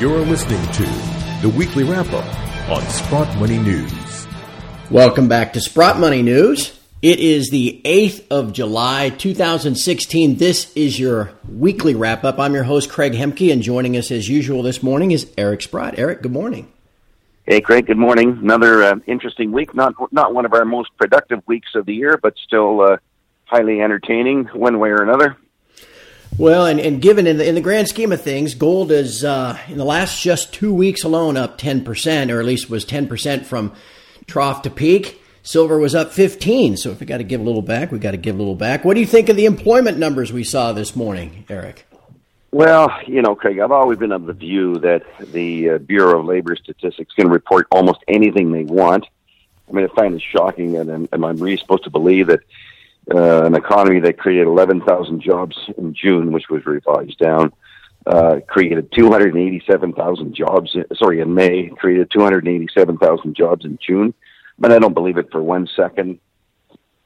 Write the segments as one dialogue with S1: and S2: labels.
S1: You're listening to the weekly wrap up on Sprott Money News.
S2: Welcome back to Sprott Money News. It is the 8th of July, 2016. This is your weekly wrap up. I'm your host, Craig Hemke, and joining us as usual this morning is Eric Sprott. Eric, good morning.
S3: Hey, Craig. Good morning. Another uh, interesting week. Not not one of our most productive weeks of the year, but still uh, highly entertaining, one way or another.
S2: Well, and, and given in the, in the grand scheme of things, gold is uh, in the last just two weeks alone up ten percent, or at least was ten percent from trough to peak. Silver was up fifteen. So if we got to give a little back, we got to give a little back. What do you think of the employment numbers we saw this morning, Eric?
S3: Well, you know, Craig, I've always been of the view that the uh, Bureau of Labor Statistics can report almost anything they want. I mean, I find it shocking, and am, am I really supposed to believe that uh, an economy that created 11,000 jobs in June, which was revised down, uh, created 287,000 jobs, sorry, in May, created 287,000 jobs in June. But I don't believe it for one second.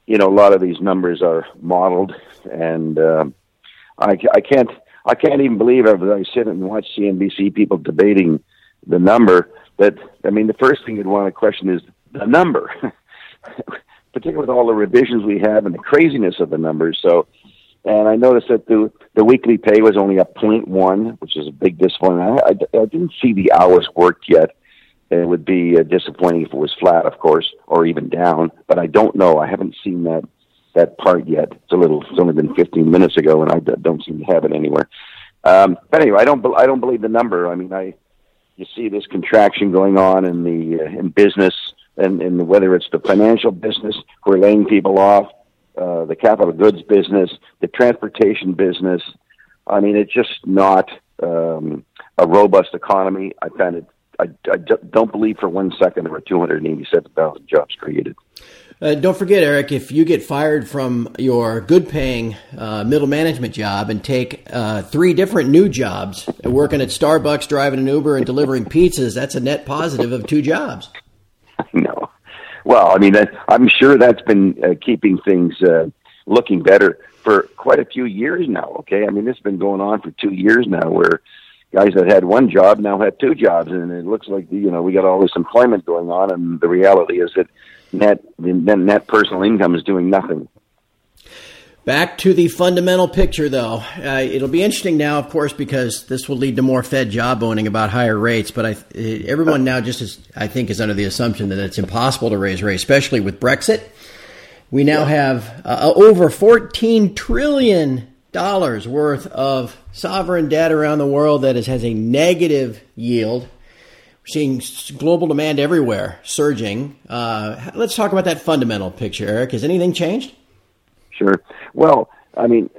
S3: You know, a lot of these numbers are modeled, and uh, I, I can't I can't even believe as I sit and watch CNBC people debating the number that I mean the first thing you'd want to question is the number, particularly with all the revisions we have and the craziness of the numbers. So, and I noticed that the the weekly pay was only a point one, which is a big disappointment. I, I, I didn't see the hours worked yet. It would be uh, disappointing if it was flat, of course, or even down. But I don't know. I haven't seen that that part yet. It's a little. It's only been 15 minutes ago, and I don't seem to have it anywhere. Um, but anyway, I don't. I don't believe the number. I mean, I you see this contraction going on in the uh, in business, and, and whether it's the financial business who are laying people off, uh, the capital goods business, the transportation business. I mean, it's just not um, a robust economy. I find it. I, I don't believe for one second there were 287,000 jobs created.
S2: Uh, don't forget, Eric, if you get fired from your good paying uh, middle management job and take uh, three different new jobs, working at Starbucks, driving an Uber, and delivering pizzas, that's a net positive of two jobs.
S3: Well, I mean, I'm sure that's been uh, keeping things uh, looking better for quite a few years now, okay? I mean, this has been going on for two years now where guys that had one job now have two jobs, and it looks like, you know, we got all this employment going on, and the reality is that net the net personal income is doing nothing.
S2: Back to the fundamental picture, though. Uh, it'll be interesting now, of course, because this will lead to more Fed jawboning about higher rates. But I, everyone now just is, I think, is under the assumption that it's impossible to raise rates, especially with Brexit. We now have uh, over fourteen trillion dollars worth of sovereign debt around the world that is, has a negative yield seeing global demand everywhere surging. Uh, let's talk about that fundamental picture, Eric. Has anything changed?
S3: Sure. Well, I mean,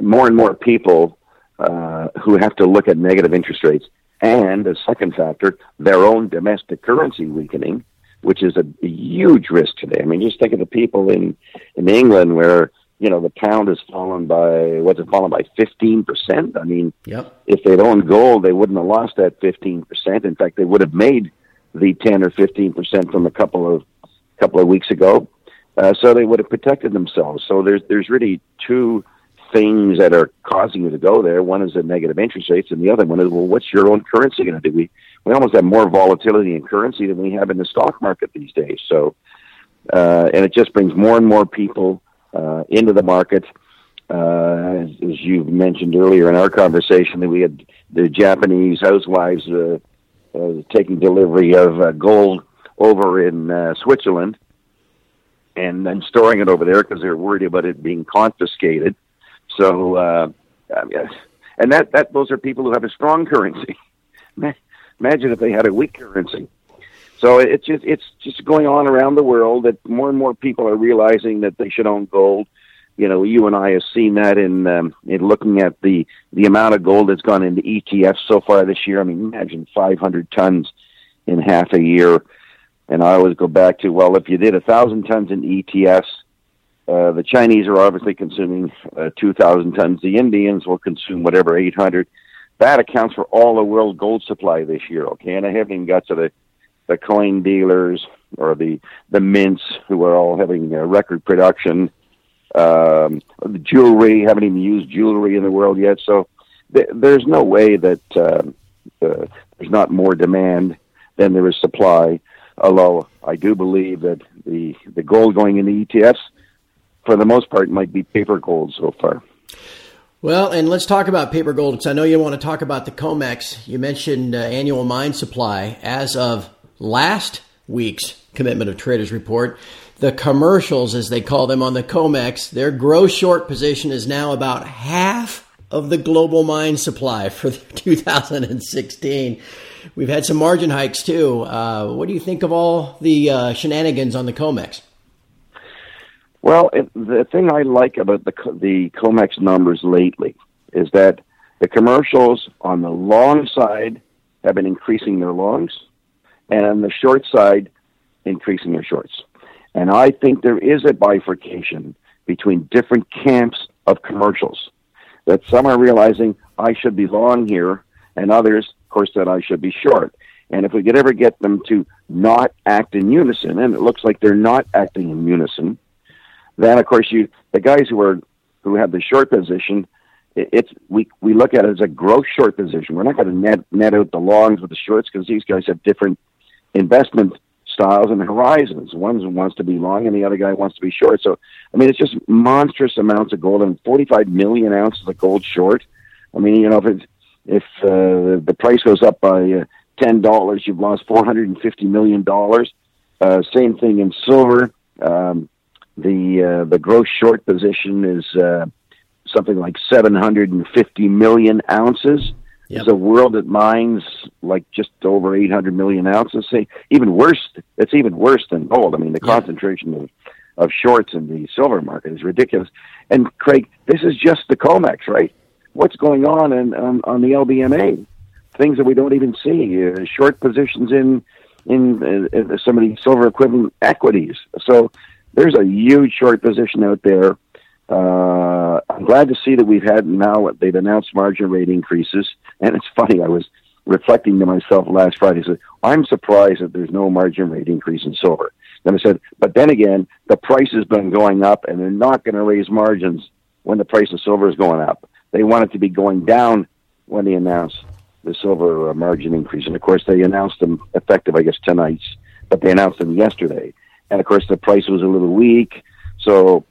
S3: more and more people uh, who have to look at negative interest rates, and a second factor, their own domestic currency weakening, which is a, huge risk today. I mean, just think of the people in in England where you know, the pound has fallen by what's it fallen by fifteen percent. I mean,
S2: yep.
S3: if they'd owned gold, they wouldn't have lost that fifteen percent. In fact, they would have made the ten or fifteen percent from a couple of couple of weeks ago. Uh, so they would have protected themselves. So there's there's really two things that are causing you to go there. One is the negative interest rates, and the other one is well, what's your own currency going to do? We we almost have more volatility in currency than we have in the stock market these days. So, uh, and it just brings more and more people uh, into the market. Uh, as, as you mentioned earlier in our conversation, that we had the Japanese housewives uh, uh, taking delivery of uh, gold over in uh, Switzerland and then storing it over there because they're worried about it being confiscated. So, uh, and that that those are people who have a strong currency. Imagine if they had a weak currency. So it's just it's just going on around the world that more and more people are realizing that they should own gold. You know, you and I have seen that in um, in looking at the the amount of gold that's gone into ETFs so far this year. I mean, imagine 500 tons in half a year. And I always go back to well, if you did a thousand tons in ETFs, uh, the Chinese are obviously consuming uh, 2,000 tons. The Indians will consume whatever 800. That accounts for all the world gold supply this year. Okay, and I haven't even got to the the coin dealers or the the mints who are all having uh, record production. Um, the jewelry haven't even used jewelry in the world yet, so th- there's no way that uh, the there's not more demand than there is supply. Although I do believe that the the gold going in the ETFs, for the most part, might be paper gold so far.
S2: Well, and let's talk about paper gold because I know you want to talk about the COMEX. You mentioned uh, annual mine supply as of last week's commitment of traders report. The commercials, as they call them on the COMEX, their gross short position is now about half of the global mine supply for 2016. We've had some margin hikes too. Uh, what do you think of all the uh, shenanigans on the COMEX?
S3: Well, it, the thing I like about the the COMEX numbers lately is that the commercials on the long side have been increasing their longs, and on the short side, increasing their shorts. And I think there is a bifurcation between different camps of commercials. That some are realizing I should be long here, and others, of course, that I should be short. And if we could ever get them to not act in unison, and it looks like they're not acting in unison, then of course you the guys who are who have the short position, it, it's we we look at it as a gross short position. We're not going to net net out the longs with the shorts because these guys have different investment styles and horizons. One wants to be long and the other guy wants to be short. So I mean, it's just monstrous amounts of gold and 45 million ounces of gold short. I mean, you know, if it's, if uh, the price goes up by uh, ten dollars, you've lost 450 million dollars. Uh, same thing in silver. Um, the uh, the gross short position is uh, something like 750 million ounces. Yep. There's a world that mines like just over 800 million ounces. Say even worse. It's even worse than gold. I mean, the concentration of of shorts in the silver market is ridiculous. And Craig, this is just the COMEX, right? What's going on in, on, on the LBMA? Things that we don't even see. Uh, short positions in in uh, some of these silver equivalent equities. So there's a huge short position out there. Uh, I'm glad to see that we've had now they've announced margin rate increases, and it's funny. I was reflecting to myself last Friday. Said, I'm surprised that there's no margin rate increase in silver. Then I said, but then again, the price has been going up, and they're not going to raise margins when the price of silver is going up. They want it to be going down when they announce the silver uh, margin increase. And of course, they announced them effective, I guess, tonight, but they announced them yesterday and of course the price was a little weak, so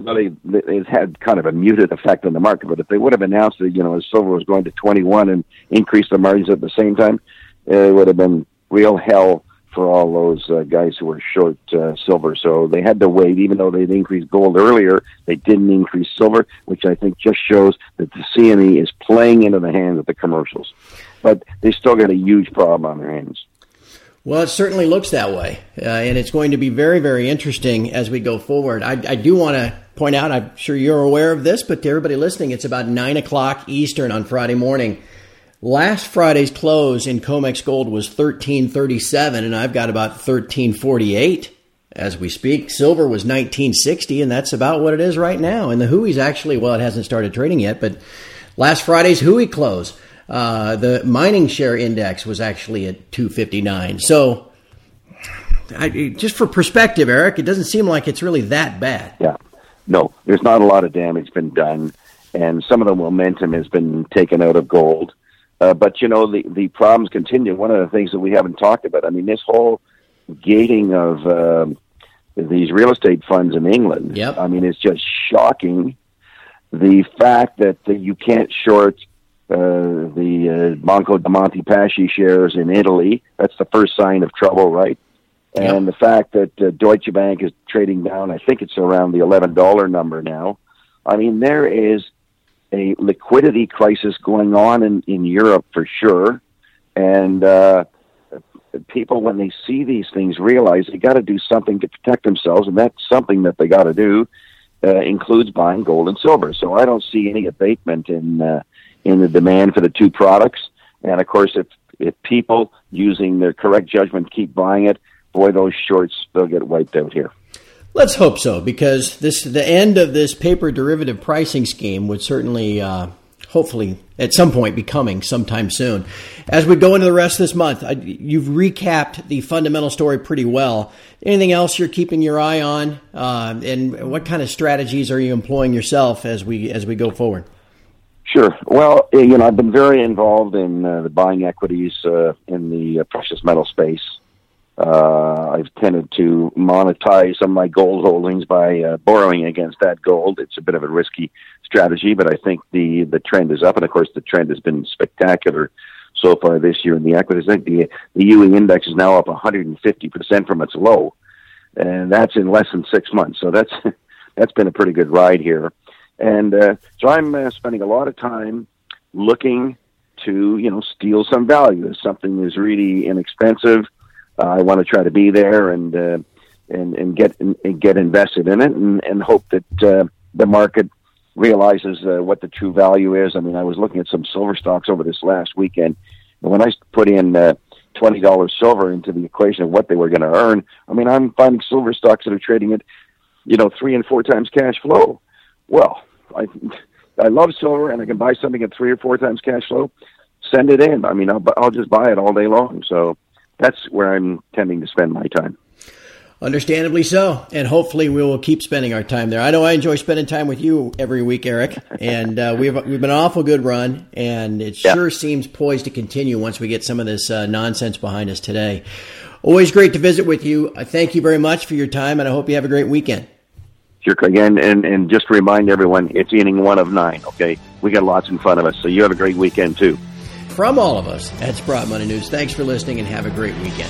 S3: well, it had kind of a muted effect on the market. But if they would have announced that you know as silver was going to 21 and increased the margins at the same time, it would have been real hell for all those uh, guys who were short uh, silver. So they had to wait, even though they'd increased gold earlier, they didn't increase silver, which I think just shows that the CME is playing into the hands of the commercials. But they still got a huge problem on their hands.
S2: Well, it certainly looks that way, uh, and it's going to be very, very interesting as we go forward. I, I do want to point out, I'm sure you're aware of this, but to everybody listening, it's about 9 o'clock Eastern on Friday morning. Last Friday's close in COMEX Gold was 1337, and I've got about 1348 as we speak. Silver was 1960, and that's about what it is right now. And the HUI's actually, well, it hasn't started trading yet, but last Friday's Hui close uh, the mining share index was actually at 259. So, I, just for perspective, Eric, it doesn't seem like it's really that bad.
S3: Yeah, no, there's not a lot of damage been done, and some of the momentum has been taken out of gold. Uh, but you know, the the problems continue. One of the things that we haven't talked about, I mean, this whole gating of uh, these real estate funds in England.
S2: Yep.
S3: I mean, it's just shocking. The fact that you can't short uh, the uh, Banco de Monte Paschi shares in Italy. That's the first sign of trouble, right? And the fact that uh, Deutsche Bank is trading down, I think it's around the $11 number now. I mean, there is a liquidity crisis going on in, in Europe for sure. And uh, people, when they see these things, realize they got to do something to protect themselves. And that's something that they got to do uh, includes buying gold and silver. So I don't see any abatement in. Uh, in the demand for the two products. And of course, if if people using their correct judgment keep buying it, boy, those shorts they'll get wiped out here.
S2: Let's hope so, because this the end of this paper derivative pricing scheme would certainly, uh, hopefully, at some point be coming sometime soon. As we go into the rest of this month, I, you've recapped the fundamental story pretty well. Anything else you're keeping your eye on, uh, and what kind of strategies are you employing yourself as we as we go forward?
S3: Sure. Well, you know, I've been very involved in uh, the buying equities uh, in the uh, precious metal space. Uh, I've tended to monetize some of my gold holdings by uh, borrowing against that gold. It's a bit of a risky strategy, but I think the the trend is up, and of course, the trend has been spectacular so far this year in the equities. I think the the UE index is now up 150 percent from its low, and that's in less than six months. So that's that's been a pretty good ride here. And uh, so I'm uh, spending a lot of time looking to, you know, steal some value. If something is really inexpensive, uh, I want to try to be there and uh, and and get and get invested in it, and, and hope that uh, the market realizes uh, what the true value is. I mean, I was looking at some silver stocks over this last weekend, and when I put in uh, twenty dollars silver into the equation of what they were going to earn, I mean, I'm finding silver stocks that are trading at, you know, three and four times cash flow. Well, I I love silver, and I can buy something at three or four times cash flow. Send it in. I mean, I'll I'll just buy it all day long. So that's where I'm tending to spend my time.
S2: Understandably so, and hopefully we will keep spending our time there. I know I enjoy spending time with you every week, Eric, and uh, we've we've been an awful good run, and it yeah. sure seems poised to continue once we get some of this uh, nonsense behind us today. Always great to visit with you. I thank you very much for your time, and I hope you have a great weekend.
S3: Sure, again, and, and just to remind everyone, it's inning one of nine, okay? We got lots in front of us, so you have a great weekend, too.
S2: From all of us at Sprott Money News, thanks for listening and have a great weekend.